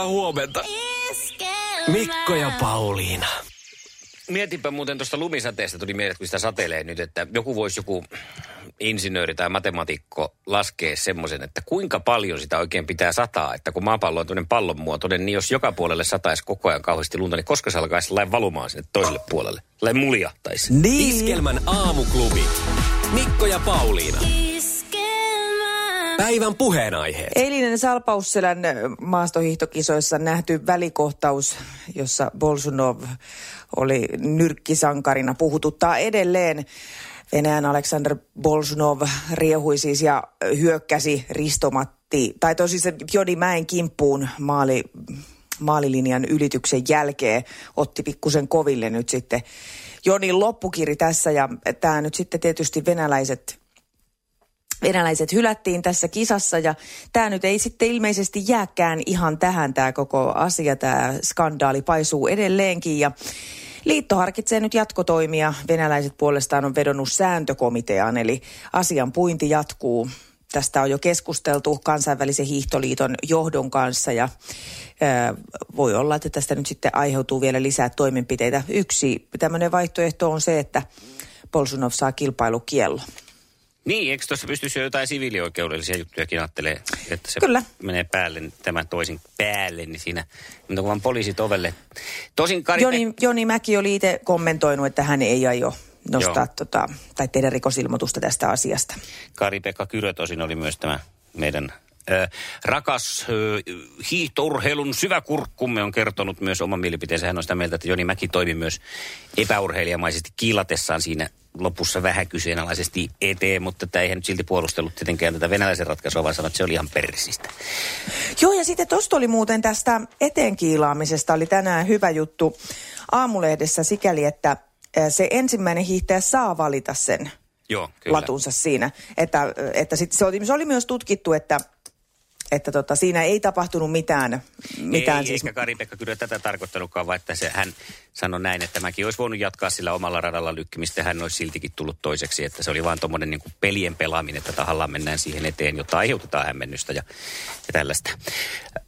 hyvää huomenta. Mikko ja Pauliina. Mietinpä muuten tuosta lumisateesta tuli mieleen, kun sitä satelee nyt, että joku voisi joku insinööri tai matemaatikko laskea semmoisen, että kuinka paljon sitä oikein pitää sataa, että kun maapallo on tuollainen pallonmuotoinen, niin jos joka puolelle sataisi koko ajan kauheasti lunta, niin koska se alkaisi lain valumaan sinne toiselle puolelle? Lain muljahtaisi. Niin. Iskelmän aamuklubi. Mikko ja Pauliina. Päivän puheenaiheet. Eilinen Salpausselän maastohiihtokisoissa nähty välikohtaus, jossa Bolsunov oli nyrkkisankarina, puhututtaa edelleen. Venäjän Aleksander Bolsunov riehui siis ja hyökkäsi ristomatti, tai tosi se Jodi Mäen kimppuun maali, maalilinjan ylityksen jälkeen otti pikkusen koville nyt sitten Jonin loppukiri tässä ja tämä nyt sitten tietysti venäläiset venäläiset hylättiin tässä kisassa ja tämä nyt ei sitten ilmeisesti jääkään ihan tähän tämä koko asia, tämä skandaali paisuu edelleenkin ja Liitto harkitsee nyt jatkotoimia. Venäläiset puolestaan on vedonnut sääntökomiteaan, eli asian puinti jatkuu. Tästä on jo keskusteltu kansainvälisen hiihtoliiton johdon kanssa ja ää, voi olla, että tästä nyt sitten aiheutuu vielä lisää toimenpiteitä. Yksi tämmöinen vaihtoehto on se, että Bolsunov saa kilpailukiellon. Niin, eikö tuossa pystyisi jo jotain siviilioikeudellisia juttujakin ajattelee, että se Kyllä. menee päälle, tämän toisin päälle, niin siinä, mutta kun vaan poliisit ovelle. Tosin Kari Joni, Joni Mäki oli itse kommentoinut, että hän ei aio nostaa Joo. tota, tai tehdä rikosilmoitusta tästä asiasta. Kari-Pekka Kyrö tosin oli myös tämä meidän ö, rakas ö, hiihtourheilun syväkurkkumme on kertonut myös oman mielipiteensä. Hän on sitä mieltä, että Joni Mäki toimi myös epäurheilijamaisesti kiilatessaan siinä lopussa vähän kyseenalaisesti eteen, mutta tämä eihän nyt silti puolustellut tietenkään tätä venäläisen ratkaisua, vaan sanoi, että se oli ihan persistä. Joo, ja sitten tuosta oli muuten tästä eteenkiilaamisesta, oli tänään hyvä juttu aamulehdessä sikäli, että se ensimmäinen hiihtäjä saa valita sen Joo, kyllä. latunsa siinä. Että, että sit se, oli, se oli myös tutkittu, että, että tota, siinä ei tapahtunut mitään. mitään ei, siis, eikä Kari-Pekka Kyrö tätä tarkoittanutkaan, vaan että se, hän sanoi näin, että mäkin olisi voinut jatkaa sillä omalla radalla lykkimistä. Hän olisi siltikin tullut toiseksi, että se oli vaan tuommoinen niin pelien pelaaminen, että tahallaan mennään siihen eteen, jotta aiheutetaan hämmennystä ja, ja tällaista.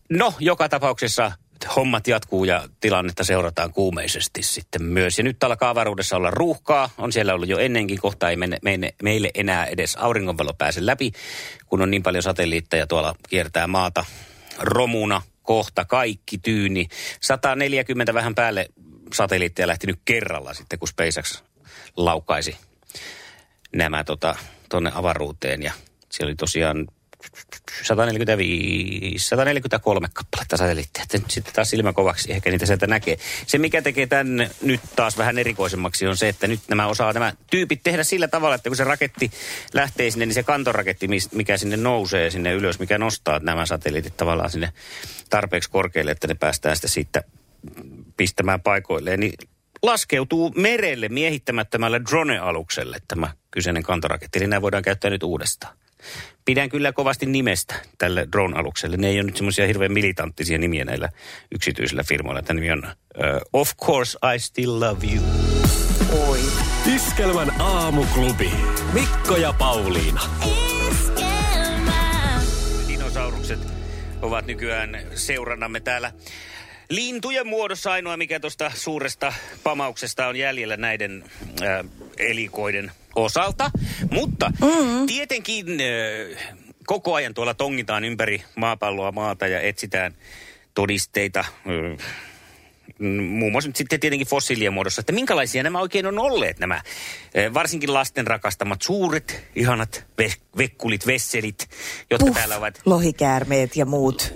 No, joka tapauksessa hommat jatkuu ja tilannetta seurataan kuumeisesti sitten myös. Ja nyt alkaa avaruudessa olla ruuhkaa. On siellä ollut jo ennenkin. Kohta ei mene, mene, meille enää edes auringonvalo pääse läpi, kun on niin paljon satelliitteja tuolla kiertää maata romuna. Kohta kaikki tyyni. 140 vähän päälle satelliitteja lähti nyt kerralla sitten, kun SpaceX laukaisi nämä tota, avaruuteen. Ja siellä oli tosiaan 145, 143 kappaletta satelliitteja. Että nyt sitten taas silmä kovaksi, ehkä niitä sieltä näkee. Se, mikä tekee tämän nyt taas vähän erikoisemmaksi, on se, että nyt nämä osaa nämä tyypit tehdä sillä tavalla, että kun se raketti lähtee sinne, niin se kantoraketti, mikä sinne nousee sinne ylös, mikä nostaa nämä satelliitit tavallaan sinne tarpeeksi korkealle, että ne päästään sitten siitä pistämään paikoilleen, niin laskeutuu merelle miehittämättömälle drone-alukselle tämä kyseinen kantoraketti. Eli nämä voidaan käyttää nyt uudestaan. Pidän kyllä kovasti nimestä tälle drone-alukselle. Ne ei ole nyt semmoisia hirveän militanttisia nimiä näillä yksityisillä firmoilla. Tämä nimi on uh, Of Course I Still Love You. oi. Iskelmän aamuklubi. Mikko ja Pauliina. Dinosaurukset ovat nykyään seurannamme täällä. Lintujen muodossa ainoa, mikä tuosta suuresta pamauksesta on jäljellä näiden äh, elikoiden osalta. Mutta mm-hmm. tietenkin äh, koko ajan tuolla tongitaan ympäri maapalloa maata ja etsitään todisteita. Äh, muun muassa nyt sitten tietenkin fossiilien muodossa, että minkälaisia nämä oikein on olleet nämä, varsinkin lasten rakastamat suuret, ihanat ve- vekkulit, vesselit, jotka Puff, täällä ovat lohikäärmeet ja muut.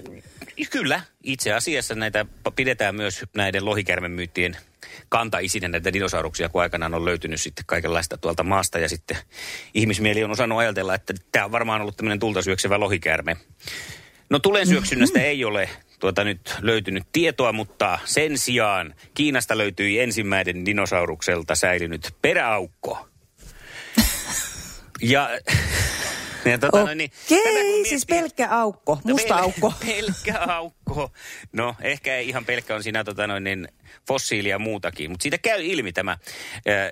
Kyllä, itse asiassa näitä pidetään myös näiden lohikärmemyyttien kantaisinä näitä dinosauruksia, kun aikanaan on löytynyt sitten kaikenlaista tuolta maasta. Ja sitten ihmismieli on osannut ajatella, että tämä on varmaan ollut tämmöinen tulta syöksevä lohikäärme. No tulen syöksynnästä ei ole tuota nyt löytynyt tietoa, mutta sen sijaan Kiinasta löytyi ensimmäinen dinosaurukselta säilynyt peräaukko. Ja ja tota, no, niin, Okei, siis pelkkä aukko, no musta no, pel- aukko. Pelkkä aukko. No, ehkä ei ihan pelkkä on siinä tota, noin, niin, fossiilia ja muutakin, mutta siitä käy ilmi tämä ä,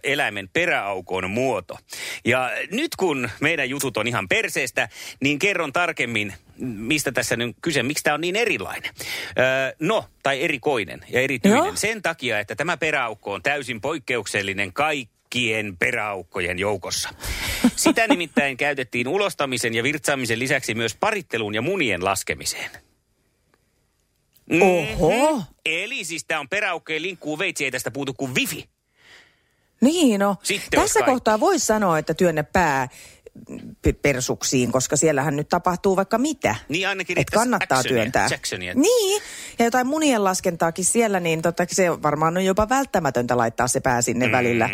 eläimen peräaukon muoto. Ja nyt kun meidän jutut on ihan perseestä, niin kerron tarkemmin, mistä tässä nyt kyse, miksi tämä on niin erilainen. Ö, no, tai erikoinen ja erityinen. Joo. Sen takia, että tämä peräaukko on täysin poikkeuksellinen kaikki kaikkien peräaukkojen joukossa. Sitä nimittäin käytettiin ulostamisen ja virtsaamisen lisäksi myös paritteluun ja munien laskemiseen. Oho. Mm-hmm. Eli siis tämä on peräaukkojen linkkuu veitsi, ei tästä puutu kuin wifi. Niin no, Sitten tässä kohtaa voisi sanoa, että työnnä pää persuksiin, koska siellähän nyt tapahtuu vaikka mitä. Niin ainakin että kannattaa actionia, työntää. Jacksonia. Niin, ja jotain munien laskentaakin siellä, niin totta, se varmaan on jopa välttämätöntä laittaa se pää sinne mm. välillä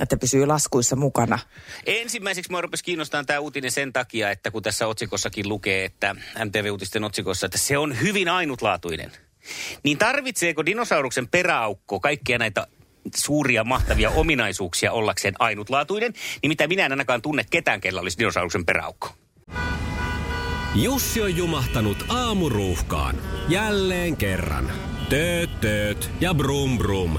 että pysyy laskuissa mukana. Ensimmäiseksi minua rupesi kiinnostaa tämä uutinen sen takia, että kun tässä otsikossakin lukee, että MTV-uutisten otsikossa, että se on hyvin ainutlaatuinen. Niin tarvitseeko dinosauruksen peräaukko kaikkia näitä suuria mahtavia ominaisuuksia ollakseen ainutlaatuinen? Nimittäin minä en ainakaan tunne ketään, kellä olisi dinosauruksen peräaukko. Jussi on jumahtanut aamuruuhkaan. Jälleen kerran. Tööt, tööt ja brum brum.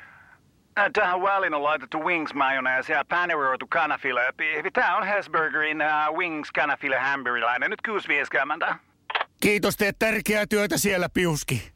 Tähän väliin on laitettu wings mayonnaise ja paneroitu kanafila. Tämä on Hesburgerin uh, wings kanafila hamburilainen. Nyt 6.50. Kiitos, teet tärkeää työtä siellä, Piuski.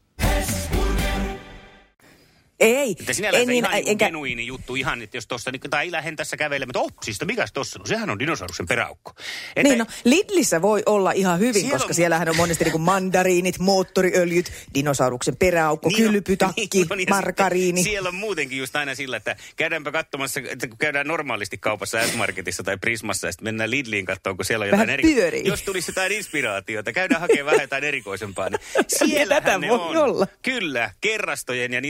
Ei. Että sinällään ei, niin, ihan niin enkä... genuiini juttu ihan, että jos tuossa, niin, tai lähden tässä kävelemään, että oh, siis mikäs tossa, no sehän on dinosauruksen peräukko. Että, niin no, Lidlissä voi olla ihan hyvin, siellä koska on... siellähän on monesti niin kuin mandariinit, moottoriöljyt, dinosauruksen peräaukko, niin kylpytakki, niin on, markariini. Siellä on muutenkin just aina sillä, että käydäänpä katsomassa, että kun käydään normaalisti kaupassa S-Marketissa tai Prismassa, ja sitten mennään Lidliin katsomaan, kun siellä on jotain eri... Jos tulisi jotain inspiraatiota, käydään hakemaan vähän jotain erikoisempaa, niin siellä tätä voi on. olla. Kyllä, kerrastojen ja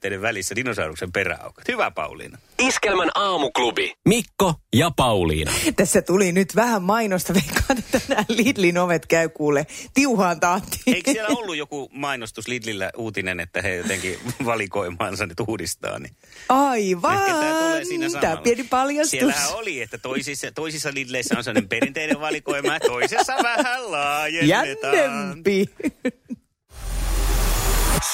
niskahierontalaitteiden välissä dinosauruksen peräaukot. Hyvä Pauliina. Iskelmän aamuklubi. Mikko ja Pauliina. Tässä tuli nyt vähän mainosta. Veikkaan, että tänään Lidlin ovet käy kuule tiuhaan tahtiin. Eikö siellä ollut joku mainostus Lidlillä uutinen, että he jotenkin valikoimaansa nyt uudistaa? Niin Aivan. Ehkä tämä tulee siinä samalla. pieni paljastus. Siellähän oli, että toisissa, toisissa Lidleissä on sellainen perinteinen valikoima ja toisessa vähän laajennetaan. Jännempi.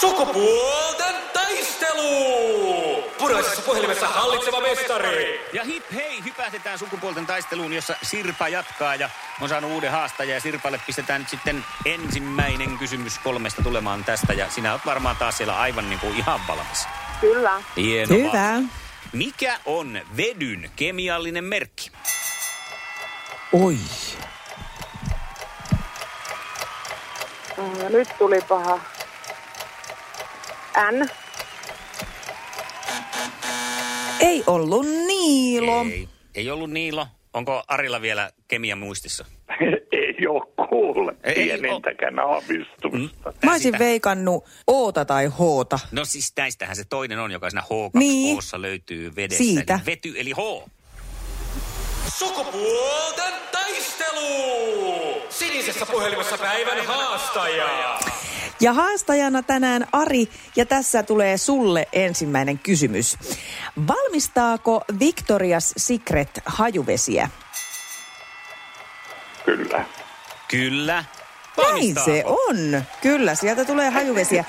Sukupuolten taistelu! Punaisessa puhelimessa hallitseva mestari. Ja hip hei, hypähdetään sukupuolten taisteluun, jossa Sirpa jatkaa ja on saanut uuden haastajan. Ja Sirpalle pistetään nyt sitten ensimmäinen kysymys kolmesta tulemaan tästä. Ja sinä olet varmaan taas siellä aivan niin kuin ihan valmis. Kyllä. Hienoa. Hyvä. Mikä on vedyn kemiallinen merkki? Oi. Nyt tuli paha. N. Ei ollut Niilo. Ei, ei ollut Niilo. Onko Arilla vielä kemia muistissa? ei ole kuule. Pienintäkään aavistusta. Mä olisin veikannut Oota tai Hoota. No siis näistähän se toinen on, joka siinä H2 niin. löytyy vedessä. Siitä. Eli vety eli H. Sukupuolten taistelu! Sinisessä puhelimessa päivän haastaja. Ja haastajana tänään Ari, ja tässä tulee sulle ensimmäinen kysymys. Valmistaako Victoria's Secret hajuvesiä? Kyllä. Kyllä. Näin se on. Kyllä, sieltä tulee hajuvesiä.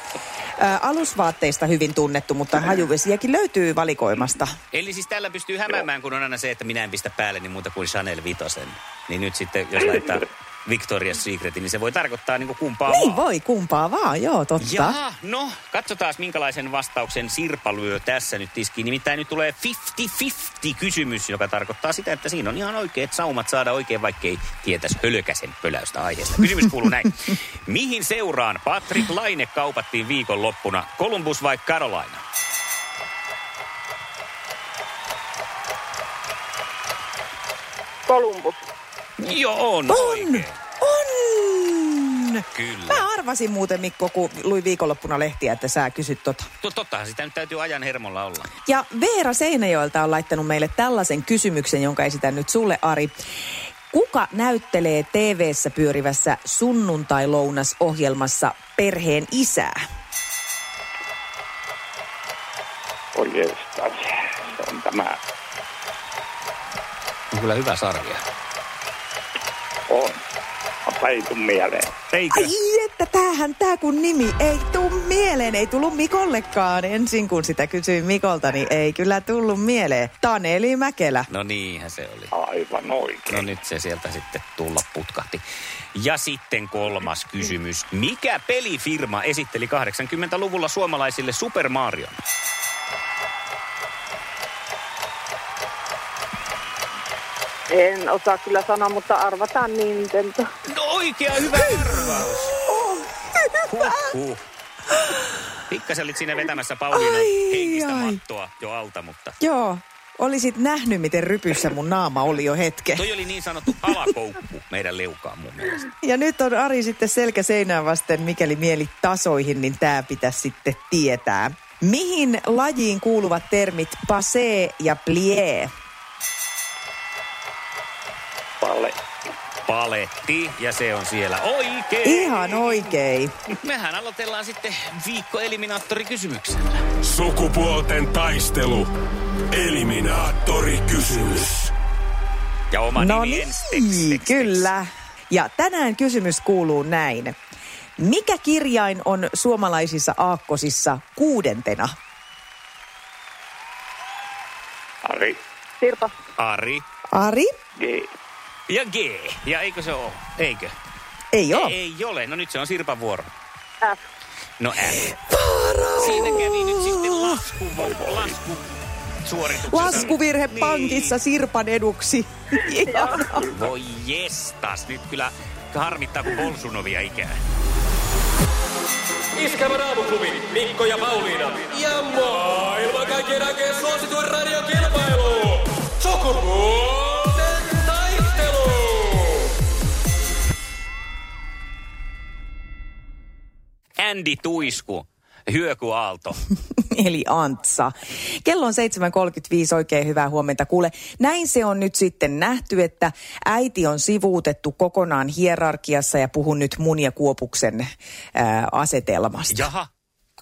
Ä, alusvaatteista hyvin tunnettu, mutta hajuvesiäkin löytyy valikoimasta. Eli siis tällä pystyy hämäämään, kun on aina se, että minä en pistä päälle niin muuta kuin Chanel Vitosen. Niin nyt sitten, jos laittaa Victoria's Secretin, niin se voi tarkoittaa niin kuin kumpaa Niin vaan. voi, kumpaa vaan, joo, totta. Jaha, no katsotaan minkälaisen vastauksen Sirpa lyö tässä nyt tiskiin. Nimittäin nyt tulee 50-50 kysymys, joka tarkoittaa sitä, että siinä on ihan oikeat saumat saada oikein, vaikkei tietäisi hölkäsen pöläystä aiheesta. Kysymys kuuluu näin. Mihin seuraan Patrick Laine kaupattiin viikonloppuna? Columbus vai Carolina? Kolumbus. Joo, on, On, oikein. on! Kyllä. Mä arvasin muuten, Mikko, kun luin viikonloppuna lehtiä, että sä kysyt tota. To- Tottahan sitä nyt täytyy ajan hermolla olla. Ja Veera Seinäjoelta on laittanut meille tällaisen kysymyksen, jonka esitän nyt sulle, Ari. Kuka näyttelee TV-ssä pyörivässä sunnuntai-lounas-ohjelmassa perheen isää? Oikeastaan se on tämä. On kyllä hyvä sarja. On. Mutta ei tuu mieleen. Eikö? Ai että tämähän tää kun nimi ei tuu mieleen, ei tullut Mikollekaan. Ensin kun sitä kysyin Mikolta, niin ei kyllä tullut mieleen. Taneli Mäkelä. No niinhän se oli. Aivan oikein. No nyt se sieltä sitten tulla putkahti. Ja sitten kolmas kysymys. Mikä pelifirma esitteli 80-luvulla suomalaisille Super Marion? En osaa kyllä sanoa, mutta arvataan Nintendo. No oikea hyvä arvaus. Huhhuh. Pikkasen olit siinä vetämässä Pauliinan Ai, henkistä ai. mattoa jo alta, mutta Joo, olisit nähnyt, miten rypyssä mun naama oli jo hetken. toi oli niin sanottu alakoukku meidän leukaan mun mielestä. Ja nyt on Ari sitten selkä seinään vasten, mikäli mieli tasoihin, niin tämä pitäisi sitten tietää. Mihin lajiin kuuluvat termit passé ja plié? Palle. Paletti, ja se on siellä oikein. Ihan oikein. Mehän aloitellaan sitten viikko eliminaattorikysymyksellä. Sukupuolten taistelu. Eliminaattori kysymys. Ja oma No nimi niin, Tex, Tex. kyllä. Ja tänään kysymys kuuluu näin. Mikä kirjain on suomalaisissa aakkosissa kuudentena? Ari. Sirpa. Ari Ari? G. ja G. Ja eikö se ole? Eikö? Ei ole. Ei ole. No nyt se on Sirpan vuoro. F. No F. Siinä kävi nyt sitten lasku, lasku suorituksessa. Laskuvirhe Niin. pankissa Sirpan eduksi. Voi jestas, nyt kyllä harmittaa kun Bolsunovia ikää. Iskävä raamuklubi, Mikko ja Pauliina. Ja maailman kaikkien aikeen suosituen radiokilpailu. Sukupuolten Andy Tuisku, Hyöky Aalto. Eli Antsa. Kello on 7.35, oikein hyvää huomenta. Kuule, näin se on nyt sitten nähty, että äiti on sivuutettu kokonaan hierarkiassa ja puhun nyt mun ja Kuopuksen ää, asetelmasta. Jaha.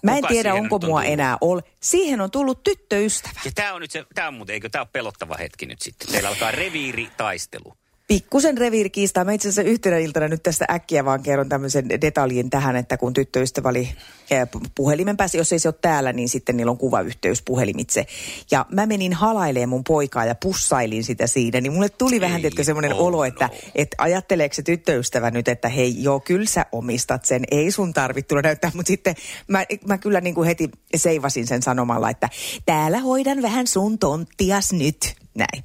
Mä en tiedä, onko on mua tullut? enää ol. Siihen on tullut tyttöystävä. Ja tää on nyt se, tää on muuten, eikö tää ole pelottava hetki nyt sitten? Teillä alkaa reviiritaistelu. Pikkusen reviirikiistaa. Mä itse asiassa yhtenä iltana nyt tästä äkkiä vaan kerron tämmöisen detaljin tähän, että kun tyttöystävä oli eh, pu- puhelimen päässä, jos ei se ole täällä, niin sitten niillä on kuvayhteys puhelimitse. Ja mä menin halailemaan mun poikaa ja pussailin sitä siinä, niin mulle tuli vähän, Ei tiedätkö, semmoinen oo, olo, että no. et ajatteleeko se tyttöystävä nyt, että hei, joo, kyllä sä omistat sen, ei sun tarvitse tulla näyttää, mutta sitten mä, mä kyllä niin kuin heti seivasin sen sanomalla, että täällä hoidan vähän sun tonttias nyt, näin.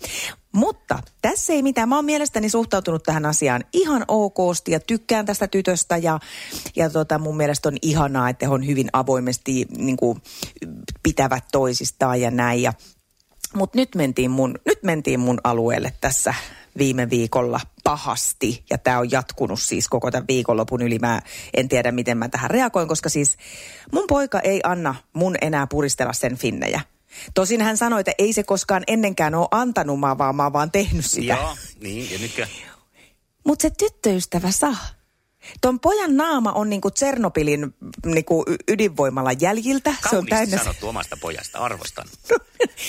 Mutta tässä ei mitään. Mä oon mielestäni suhtautunut tähän asiaan ihan okosti ja tykkään tästä tytöstä ja, ja tota, mun mielestä on ihanaa, että he on hyvin avoimesti niin kuin, pitävät toisistaan ja näin. Ja, mutta nyt mentiin, mun, nyt mentiin mun alueelle tässä viime viikolla pahasti ja tämä on jatkunut siis koko tämän viikonlopun yli. Mä en tiedä, miten mä tähän reagoin, koska siis mun poika ei anna mun enää puristella sen finnejä. Tosin hän sanoi, että ei se koskaan ennenkään ole antanut mä vaan, mä oon vaan tehnyt sitä. Joo, niin. Ja? Mutta se tyttöystävä saa. Ton pojan naama on niinku Tsernobylin niinku ydinvoimalla jäljiltä. se on täynnä... sanottu omasta pojasta, arvostan.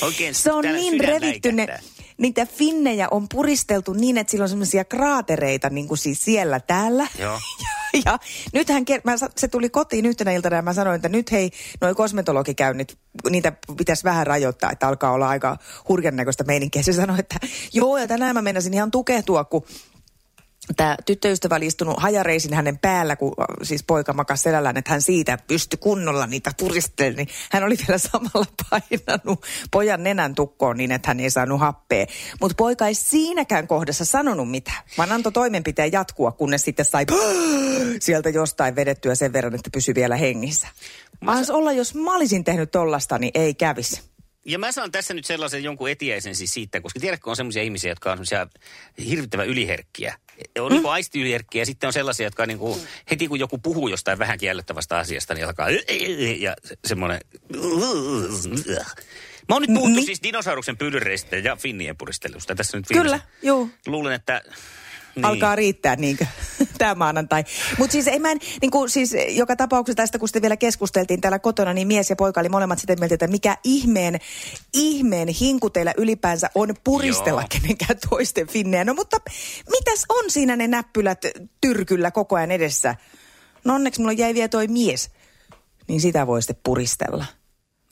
Oikein se on niin revitty, ne, niitä finnejä on puristeltu niin, että sillä on semmoisia kraatereita niin kuin siis siellä täällä. Joo. Ja, nythän mä, se tuli kotiin yhtenä iltana ja mä sanoin, että nyt hei, noi kosmetologikäynnit, niitä pitäisi vähän rajoittaa, että alkaa olla aika hurjan näköistä meininkiä. Se sanoi, että joo ja tänään mä meinasin ihan tukehtua, kun tämä tyttöystävä oli istunut hajareisin hänen päällä, kun äh, siis poika makasi selällään, että hän siitä pystyi kunnolla niitä puristelemaan, niin hän oli vielä samalla painanut pojan nenän tukkoon niin, että hän ei saanut happea. Mutta poika ei siinäkään kohdassa sanonut mitään, vaan antoi toimenpiteen jatkua, kunnes sitten sai sieltä jostain vedettyä sen verran, että pysyi vielä hengissä. Mä olla, jos mä olisin tehnyt tollasta, niin ei kävisi. Ja mä saan tässä nyt sellaisen jonkun etiäisen siis siitä, koska tiedätkö on sellaisia ihmisiä, jotka on semmoisia hirvittävän yliherkkiä. On mm. niin yliherkkiä ja sitten on sellaisia, jotka niin kuin, heti kun joku puhuu jostain vähän kiellettävästä asiasta, niin alkaa ja se, semmoinen... Mä oon nyt puhuttu niin. siis dinosauruksen pyllyreistä ja finnien puristelusta tässä nyt Kyllä, joo. Luulen, että niin. alkaa riittää niin tämä maanantai. Mutta siis ei mä en, niin kuin, siis joka tapauksessa tästä, kun sitten vielä keskusteltiin täällä kotona, niin mies ja poika oli molemmat sitä mieltä, että mikä ihmeen, ihmeen hinku teillä ylipäänsä on puristella Joo. kenenkään toisten finnejä. No mutta mitäs on siinä ne näppylät tyrkyllä koko ajan edessä? No onneksi mulla jäi vielä toi mies, niin sitä voi sitten puristella.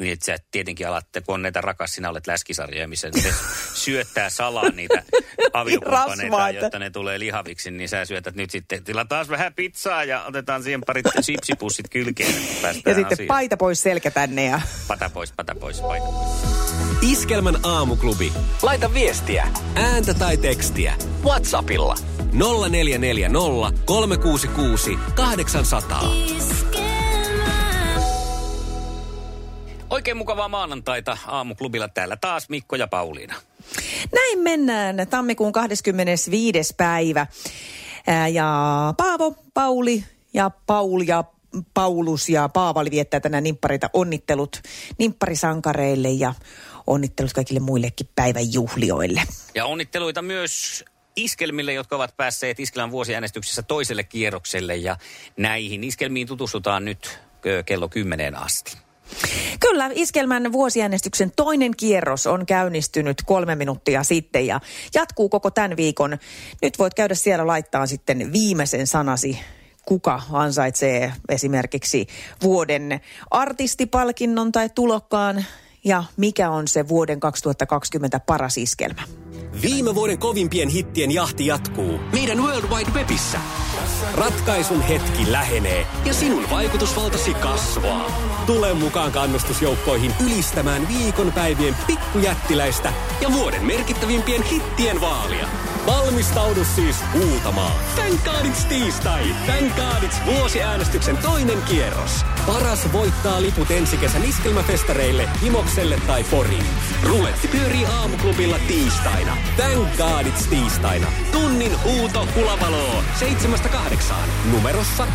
Niin, että sä tietenkin alat, kun on näitä rakas, sinä olet läskisarjoja, missä se syöttää salaa niitä aviokumppaneita, jotta ne tulee lihaviksi, niin sä syötät nyt sitten, tilataan vähän pizzaa ja otetaan siihen parit sipsipussit kylkeen. Ja sitten asiaan. paita pois selkä tänne ja... Pata pois, pata pois, paita pois. Iskelmän aamuklubi. Laita viestiä, ääntä tai tekstiä. Whatsappilla 0440 366 800. Oikein mukavaa maanantaita aamuklubilla täällä taas Mikko ja Pauliina. Näin mennään tammikuun 25. päivä. Ja Paavo, Pauli ja Paul ja Paulus ja Paavali viettää tänään nimppareita onnittelut nimpparisankareille ja onnittelut kaikille muillekin päivän juhlioille. Ja onnitteluita myös iskelmille, jotka ovat päässeet Iskelmän vuosiäänestyksessä toiselle kierrokselle ja näihin iskelmiin tutustutaan nyt kello 10 asti. Kyllä, Iskelmän vuosiäänestyksen toinen kierros on käynnistynyt kolme minuuttia sitten ja jatkuu koko tämän viikon. Nyt voit käydä siellä laittaa sitten viimeisen sanasi kuka ansaitsee esimerkiksi vuoden artistipalkinnon tai tulokkaan ja mikä on se vuoden 2020 paras iskelmä. Viime vuoden kovimpien hittien jahti jatkuu meidän World Wide Webissä. Ratkaisun hetki lähenee ja sinun vaikutusvaltasi kasvaa. Tule mukaan kannustusjoukkoihin ylistämään viikonpäivien pikkujättiläistä ja vuoden merkittävimpien hittien vaalia. Valmistaudu siis huutamaan. Thank God it's tiistai! Thank God it's vuosiäänestyksen toinen kierros. Paras voittaa liput ensi kesän iskelmäfestareille, Himokselle tai Poriin. Ruletti pyörii aamuklubilla tiistaina. Thank God it's tiistaina. Tunnin huuto. Seitsemästä kahdeksaan. Numerossa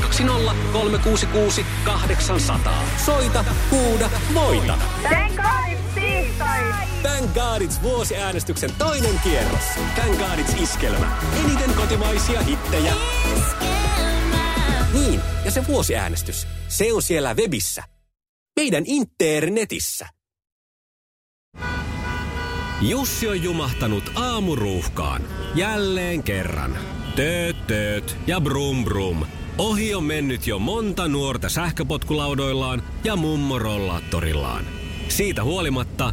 020 366 800. Soita, huuda, voita. Thank God it's tiistai! Thank vuosiäänestyksen toinen kierros. Thank iskelmä. Eniten kotimaisia hittejä. Iskelmä. Niin, ja se vuosiäänestys. Se on siellä webissä. Meidän internetissä. Jussi on jumahtanut aamuruuhkaan. Jälleen kerran. Tööt, tööt ja brum brum. Ohi on mennyt jo monta nuorta sähköpotkulaudoillaan ja mummorollaattorillaan. Siitä huolimatta